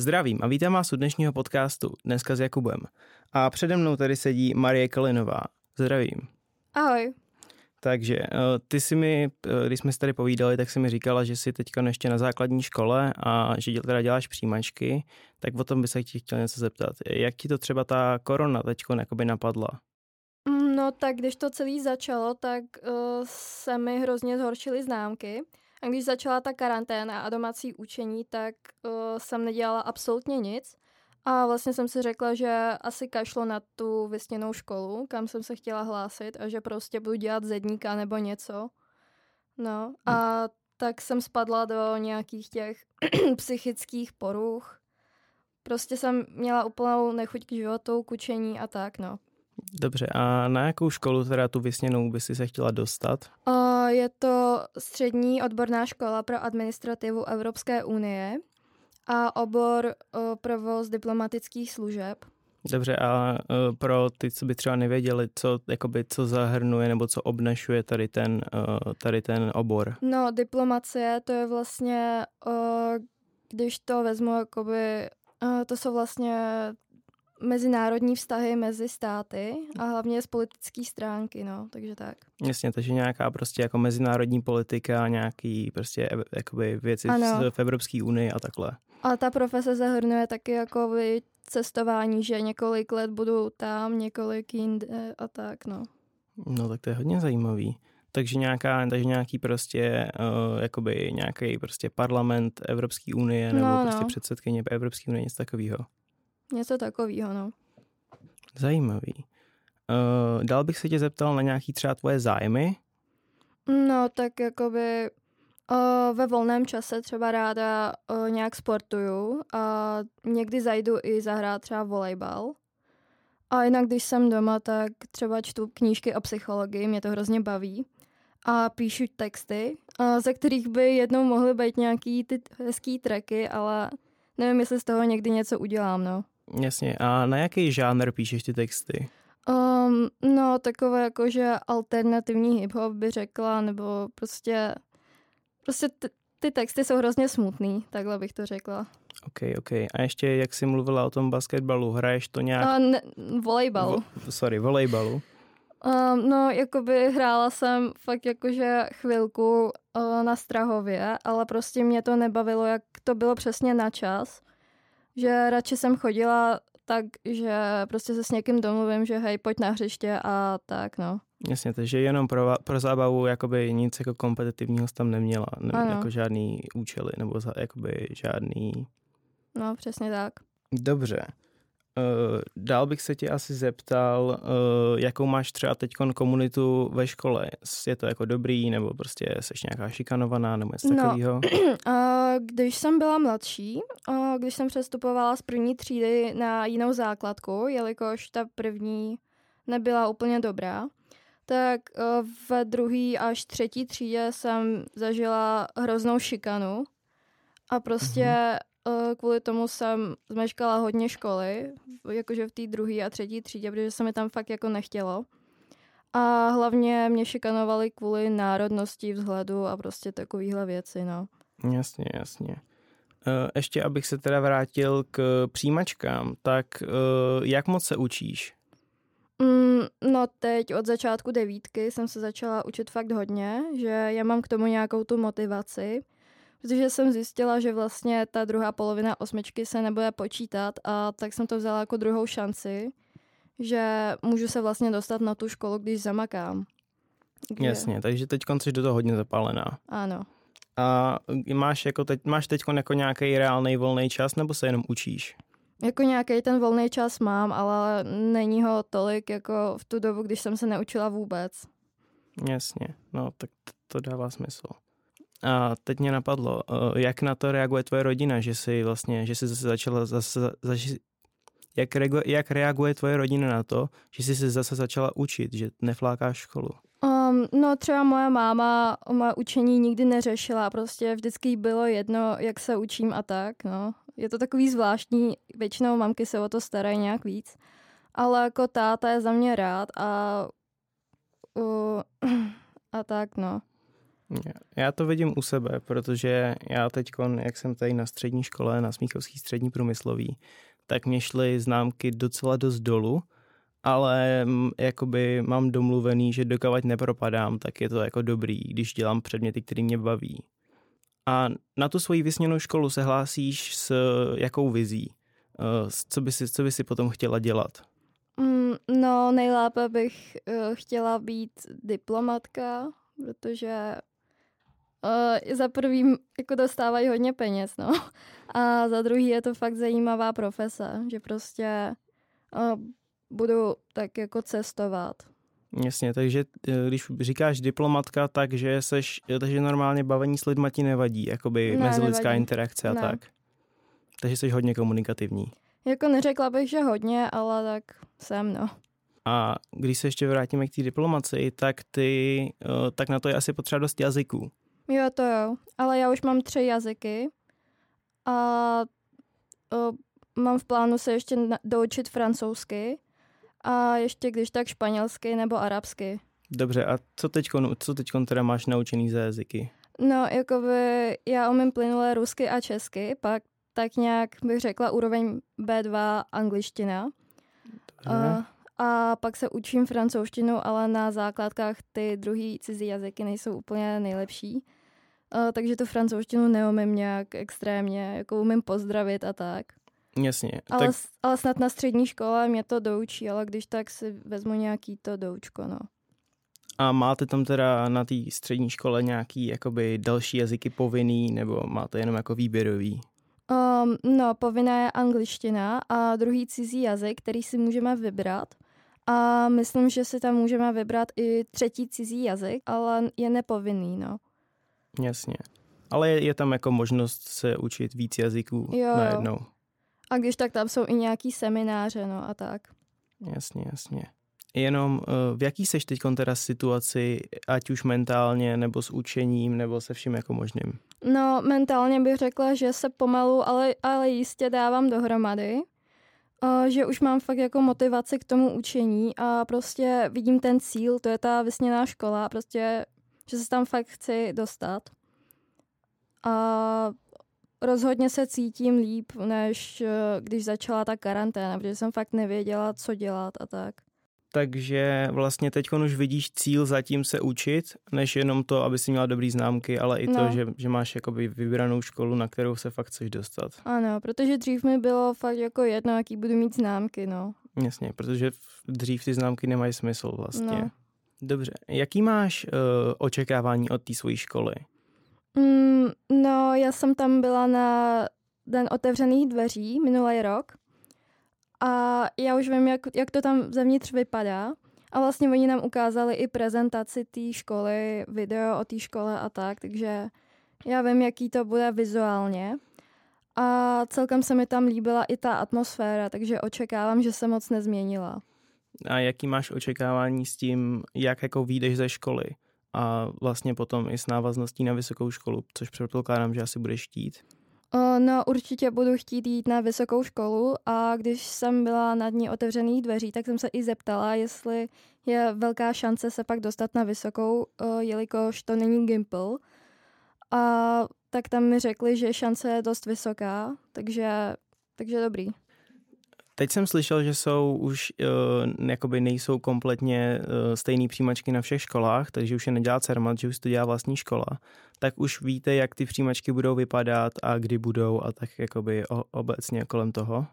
Zdravím a vítám vás u dnešního podcastu Dneska s Jakubem. A přede mnou tady sedí Marie Kalinová. Zdravím. Ahoj. Takže eh, ty si mi, eh, když jsme si tady povídali, tak si mi říkala, že jsi teďka ještě na základní škole a že teda děláš přijímačky, tak o tom by se ti chtěl něco zeptat. Jak ti to třeba ta korona teďko napadla? Mm, no tak když to celé začalo, tak uh, se mi hrozně zhoršily známky. A když začala ta karanténa a domácí učení, tak uh, jsem nedělala absolutně nic. A vlastně jsem si řekla, že asi kašlo na tu vysněnou školu, kam jsem se chtěla hlásit a že prostě budu dělat zedníka nebo něco. No a hm. tak jsem spadla do nějakých těch psychických poruch. Prostě jsem měla úplnou nechuť k životu, k učení a tak, no. Dobře, a na jakou školu teda tu vysněnou by si se chtěla dostat? Uh, je to střední odborná škola pro administrativu Evropské unie a obor uh, provoz diplomatických služeb. Dobře, a uh, pro ty, co by třeba nevěděli, co, jakoby, co zahrnuje nebo co obnašuje tady ten, uh, tady ten obor? No, diplomacie, to je vlastně, když to vezmu, jakoby, uh, to jsou vlastně mezinárodní vztahy mezi státy a hlavně z politické stránky, no, takže tak. Jasně, takže nějaká prostě jako mezinárodní politika, nějaký prostě jakoby věci ano. v Evropské unii a takhle. A ta profese zahrnuje taky jako cestování, že několik let budu tam, několik jinde a tak, no. No tak to je hodně zajímavý. Takže, nějaká, takže nějaký prostě, uh, jakoby nějaký prostě parlament Evropské unie nebo no, prostě no. předsedkyně Evropské unie, něco takového. Něco takového, no. Zajímavý. Uh, dál bych se tě zeptal na nějaký třeba tvoje zájmy? No, tak jakoby uh, ve volném čase třeba ráda uh, nějak sportuju a někdy zajdu i zahrát třeba volejbal. A jinak, když jsem doma, tak třeba čtu knížky o psychologii, mě to hrozně baví. A píšu texty, uh, ze kterých by jednou mohly být nějaký ty hezký tracky, ale nevím, jestli z toho někdy něco udělám, no. Jasně. A na jaký žánr píšeš ty texty? Um, no, takové jako, že alternativní hip-hop by řekla, nebo prostě, prostě t- ty texty jsou hrozně smutný, takhle bych to řekla. OK, OK. A ještě, jak jsi mluvila o tom basketbalu, hraješ to nějak... Uh, ne, volejbalu. Vo, sorry, volejbalu. Um, no, jakoby hrála jsem fakt jakože chvilku uh, na Strahově, ale prostě mě to nebavilo, jak to bylo přesně na čas že radši jsem chodila tak, že prostě se s někým domluvím, že hej, pojď na hřiště a tak, no. Jasně, takže jenom pro, pro zábavu jakoby nic jako kompetitivního tam neměla, ne, jako žádný účely, nebo za, jakoby žádný... No, přesně tak. Dobře. Uh, dál bych se tě asi zeptal, uh, jakou máš třeba teď komunitu ve škole. Je to jako dobrý, nebo prostě jsi nějaká šikanovaná, nebo něco no, takového? když jsem byla mladší, když jsem přestupovala z první třídy na jinou základku, jelikož ta první nebyla úplně dobrá, tak ve druhé až třetí třídě jsem zažila hroznou šikanu a prostě mm-hmm kvůli tomu jsem zmeškala hodně školy, jakože v té druhé a třetí třídě, protože se mi tam fakt jako nechtělo. A hlavně mě šikanovali kvůli národnosti, vzhledu a prostě takovýhle věci, no. Jasně, jasně. E, ještě abych se teda vrátil k přijímačkám, tak e, jak moc se učíš? Mm, no teď od začátku devítky jsem se začala učit fakt hodně, že já mám k tomu nějakou tu motivaci, protože jsem zjistila, že vlastně ta druhá polovina osmičky se nebude počítat a tak jsem to vzala jako druhou šanci, že můžu se vlastně dostat na tu školu, když zamakám. Kde... Jasně, takže teď jsi do toho hodně zapálená. Ano. A máš, jako teď, máš teď jako nějaký reálný volný čas, nebo se jenom učíš? Jako nějaký ten volný čas mám, ale není ho tolik jako v tu dobu, když jsem se neučila vůbec. Jasně, no tak to dává smysl. A teď mě napadlo, eh, jak na to reaguje tvoje rodina, že jsi vlastně, že jsi zase začala zase, zase jak, reaguje, jak reaguje tvoje rodina na to, že jsi se zase začala učit, že neflákáš školu? Um, no třeba moje máma moje učení nikdy neřešila, prostě vždycky bylo jedno, jak se učím a tak, no. Je to takový zvláštní, většinou mamky se o to starají nějak víc, ale jako táta je za mě rád a uh, a tak, no. Já to vidím u sebe, protože já teď, jak jsem tady na střední škole, na Smíchovský střední průmyslový, tak mě šly známky docela dost dolů, ale jakoby mám domluvený, že dokavať nepropadám, tak je to jako dobrý, když dělám předměty, které mě baví. A na tu svoji vysněnou školu se hlásíš s jakou vizí? Eh, co by si, co by si potom chtěla dělat? Mm, no, nejlépe bych uh, chtěla být diplomatka, protože uh, za prvý jako dostávají hodně peněz, no. A za druhý je to fakt zajímavá profese, že prostě uh, budu tak jako cestovat. Jasně, takže když říkáš diplomatka, takže seš, takže normálně bavení s lidma ti nevadí, jakoby ne, mezilidská nevadí. interakce a ne. tak. Takže jsi hodně komunikativní. Jako neřekla bych, že hodně, ale tak jsem, no. A když se ještě vrátíme k té diplomaci, tak ty, eh, tak na to je asi potřeba dost jazyků. Jo, to jo. Ale já už mám tři jazyky a o, mám v plánu se ještě doučit francouzsky a ještě když tak španělsky nebo arabsky. Dobře, a co teď co teďkon teda máš naučený za jazyky? No, jakoby já umím plynule rusky a česky, pak tak nějak bych řekla úroveň B2 angličtina. A, a pak se učím francouzštinu, ale na základkách ty druhý cizí jazyky nejsou úplně nejlepší. A, takže tu francouzštinu neumím nějak extrémně, jako umím pozdravit a tak. Jasně. Ale, tak... ale snad na střední škole mě to doučí, ale když tak si vezmu nějaký to doučko, no. A máte tam teda na té střední škole nějaký jakoby další jazyky povinný, nebo máte jenom jako výběrový? Um, no, povinná je angličtina a druhý cizí jazyk, který si můžeme vybrat. A myslím, že si tam můžeme vybrat i třetí cizí jazyk, ale je nepovinný, no. Jasně. Ale je, je tam jako možnost se učit víc jazyků jo. najednou. A když tak tam jsou i nějaký semináře, no a tak. Jasně, jasně. Jenom eh, v jaký seš teď teda situaci, ať už mentálně, nebo s učením, nebo se vším jako možným? No, mentálně bych řekla, že se pomalu, ale, ale jistě dávám dohromady. Uh, že už mám fakt jako motivaci k tomu učení a prostě vidím ten cíl, to je ta vysněná škola, prostě, že se tam fakt chci dostat. A rozhodně se cítím líp, než eh, když začala ta karanténa, protože jsem fakt nevěděla, co dělat a tak takže vlastně teď už vidíš cíl zatím se učit, než jenom to, aby si měla dobrý známky, ale i no. to, že, že máš jakoby vybranou školu, na kterou se fakt chceš dostat. Ano, protože dřív mi bylo fakt jako jedno, jaký budu mít známky, no. Jasně, protože dřív ty známky nemají smysl vlastně. No. Dobře, jaký máš uh, očekávání od té své školy? Mm, no, já jsem tam byla na den otevřených dveří minulý rok a já už vím, jak, jak to tam zevnitř vypadá. A vlastně oni nám ukázali i prezentaci té školy, video o té škole a tak, takže já vím, jaký to bude vizuálně. A celkem se mi tam líbila i ta atmosféra, takže očekávám, že se moc nezměnila. A jaký máš očekávání s tím, jak jako výjdeš ze školy? A vlastně potom i s návazností na vysokou školu, což předpokládám, že asi budeš chtít. No určitě budu chtít jít na vysokou školu a když jsem byla na dní otevřených dveří, tak jsem se i zeptala, jestli je velká šance se pak dostat na vysokou, jelikož to není Gimple. A tak tam mi řekli, že šance je dost vysoká, takže, takže dobrý. Teď jsem slyšel, že jsou už uh, jakoby nejsou kompletně uh, stejný přijímačky na všech školách, takže už je nedělá CERMAT, že už to dělá vlastní škola. Tak už víte, jak ty přijímačky budou vypadat a kdy budou a tak jakoby o, obecně kolem toho?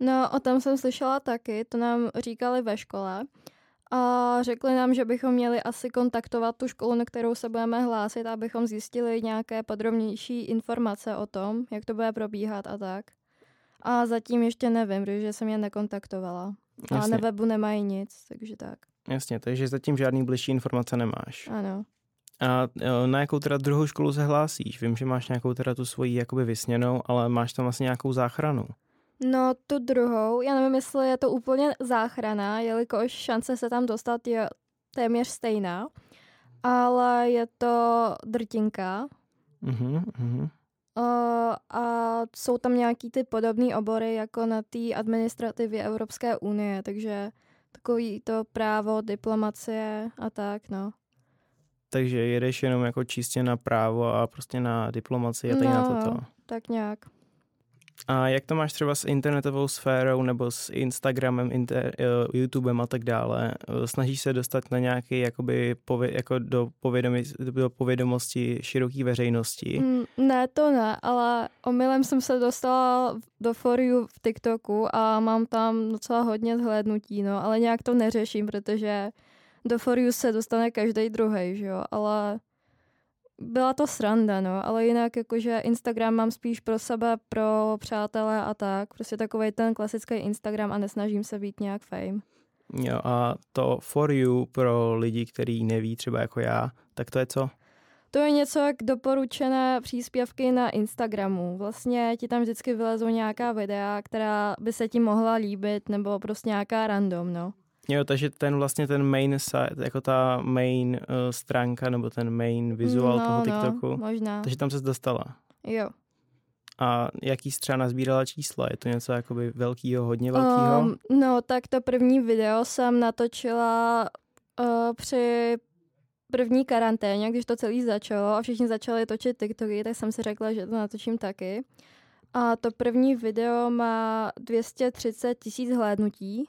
No, o tom jsem slyšela taky, to nám říkali ve škole. A řekli nám, že bychom měli asi kontaktovat tu školu, na kterou se budeme hlásit, abychom zjistili nějaké podrobnější informace o tom, jak to bude probíhat a tak. A zatím ještě nevím, protože jsem je nekontaktovala. Jasně. A na webu nemají nic, takže tak. Jasně, takže zatím žádný bližší informace nemáš. Ano. A e, na jakou teda druhou školu se hlásíš? Vím, že máš nějakou teda tu svoji jakoby vysněnou, ale máš tam vlastně nějakou záchranu. No tu druhou, já nevím, jestli je to úplně záchrana, jelikož šance se tam dostat je téměř stejná, ale je to drtinka. Uh-huh, uh-huh. Uh, a jsou tam nějaký ty podobné obory jako na té administrativě Evropské unie, takže takový to právo, diplomacie a tak, no. Takže jedeš jenom jako čistě na právo a prostě na diplomaci a tady no, na toto. tak nějak. A jak to máš třeba s internetovou sférou nebo s Instagramem, inter, uh, YouTubem a tak dále? Uh, snažíš se dostat na nějaký jakoby pově, jako do, povědomí, do povědomosti široké veřejnosti? Mm, ne, to ne, ale omylem jsem se dostala do For You v TikToku a mám tam docela hodně zhlédnutí, no, ale nějak to neřeším, protože do For You se dostane každý druhý, že jo, ale byla to sranda, no, ale jinak jakože Instagram mám spíš pro sebe, pro přátelé a tak. Prostě takový ten klasický Instagram a nesnažím se být nějak fame. Jo a to for you pro lidi, kteří neví, třeba jako já, tak to je co? To je něco jak doporučené příspěvky na Instagramu. Vlastně ti tam vždycky vylezou nějaká videa, která by se ti mohla líbit, nebo prostě nějaká random, no. Jo, takže ten vlastně ten main site, jako ta main uh, stránka nebo ten main vizuál no, toho no, TikToku. No, možná. Takže tam se dostala. Jo. A jaký třeba nazbírala čísla? Je to něco jakoby velkýho, hodně velkýho? Um, no, tak to první video jsem natočila uh, při první karanténě, když to celý začalo a všichni začali točit TikToky, tak jsem si řekla, že to natočím taky. A to první video má 230 tisíc hlédnutí.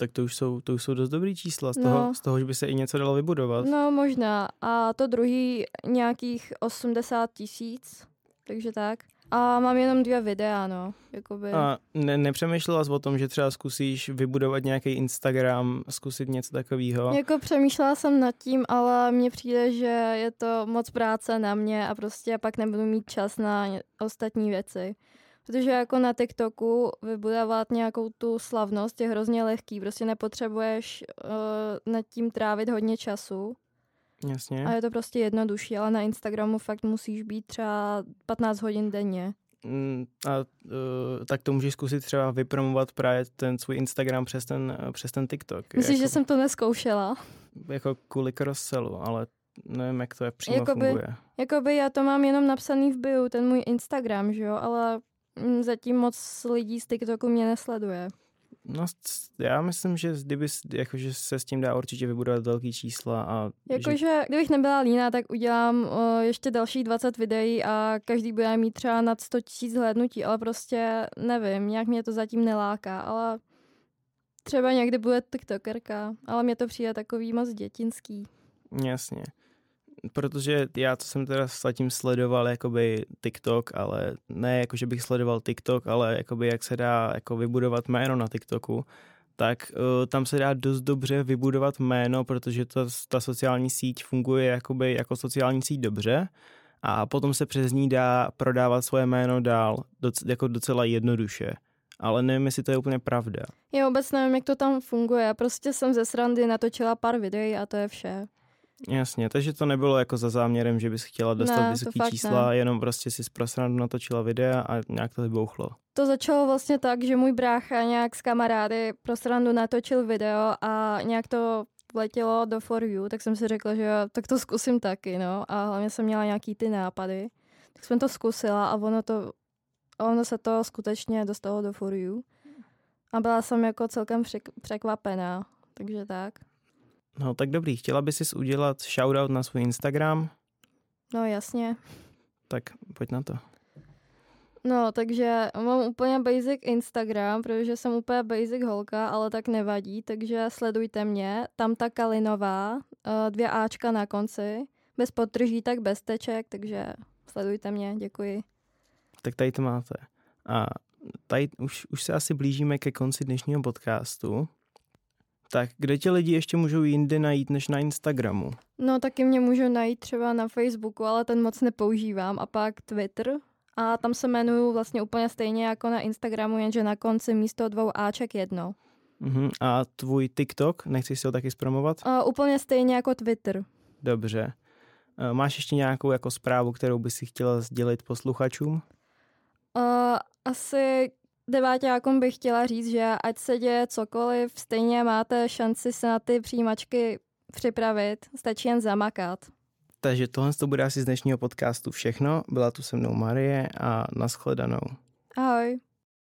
Tak to už jsou, to už jsou dost dobrý čísla, z, no. toho, z toho, že by se i něco dalo vybudovat. No možná. A to druhý nějakých 80 tisíc, takže tak. A mám jenom dvě videa, no. Jakoby. A ne, nepřemýšlela jsi o tom, že třeba zkusíš vybudovat nějaký Instagram, zkusit něco takového? Jako přemýšlela jsem nad tím, ale mně přijde, že je to moc práce na mě a prostě pak nebudu mít čas na ostatní věci. Protože jako na TikToku vybudovat nějakou tu slavnost je hrozně lehký, prostě nepotřebuješ uh, nad tím trávit hodně času. Jasně. A je to prostě jednodušší, ale na Instagramu fakt musíš být třeba 15 hodin denně. Mm, a uh, tak to můžeš zkusit třeba vypromovat právě ten svůj Instagram přes ten, přes ten TikTok. Myslíš, jako, že jsem to neskoušela? Jako kvůli cross-sellu, ale nevím, jak to je přímo jakoby, funguje. Jakoby já to mám jenom napsaný v bio, ten můj Instagram, že jo, ale zatím moc lidí z TikToku mě nesleduje. No, já myslím, že kdyby, jakože se s tím dá určitě vybudovat velký čísla. A jakože, že... kdybych nebyla líná, tak udělám uh, ještě další 20 videí a každý bude mít třeba nad 100 tisíc hlednutí, ale prostě nevím, nějak mě to zatím neláká, ale třeba někdy bude TikTokerka, ale mě to přijde takový moc dětinský. Jasně protože já, co jsem teda zatím sledoval, jakoby TikTok, ale ne jako, že bych sledoval TikTok, ale jakoby jak se dá jako vybudovat jméno na TikToku, tak uh, tam se dá dost dobře vybudovat jméno, protože ta, ta sociální síť funguje jakoby jako sociální síť dobře a potom se přes ní dá prodávat svoje jméno dál, doc, jako docela jednoduše. Ale nevím, jestli to je úplně pravda. Já vůbec nevím, jak to tam funguje. Prostě jsem ze srandy natočila pár videí a to je vše. Jasně, takže to nebylo jako za záměrem, že bys chtěla dostat ne, vysoké čísla, ne. jenom prostě si z natočila videa a nějak to vybouchlo. To začalo vlastně tak, že můj brácha nějak s kamarády pro srandu natočil video a nějak to vletělo do For You, tak jsem si řekla, že tak to zkusím taky, no. A hlavně jsem měla nějaký ty nápady. Tak jsem to zkusila a ono, to, ono se to skutečně dostalo do For You. A byla jsem jako celkem překvapená, takže tak. No tak dobrý, chtěla by si udělat shoutout na svůj Instagram? No jasně. Tak pojď na to. No, takže mám úplně basic Instagram, protože jsem úplně basic holka, ale tak nevadí, takže sledujte mě. Tam ta Kalinová, eh, dvě Ačka na konci, bez tak bez teček, takže sledujte mě, děkuji. Tak tady to máte. A tady už, už se asi blížíme ke konci dnešního podcastu. Tak kde tě lidi ještě můžou jinde najít než na Instagramu? No taky mě můžou najít třeba na Facebooku, ale ten moc nepoužívám. A pak Twitter. A tam se jmenuju vlastně úplně stejně jako na Instagramu, jenže na konci místo dvou Aček jedno. Uh-huh. A tvůj TikTok, nechceš si ho taky zpromovat? Uh, úplně stejně jako Twitter. Dobře. Uh, máš ještě nějakou jako zprávu, kterou by si chtěla sdělit posluchačům? Uh, asi deváťákům bych chtěla říct, že ať se děje cokoliv, stejně máte šanci se na ty přijímačky připravit, stačí jen zamakat. Takže tohle to bude asi z dnešního podcastu všechno. Byla tu se mnou Marie a nashledanou. Ahoj.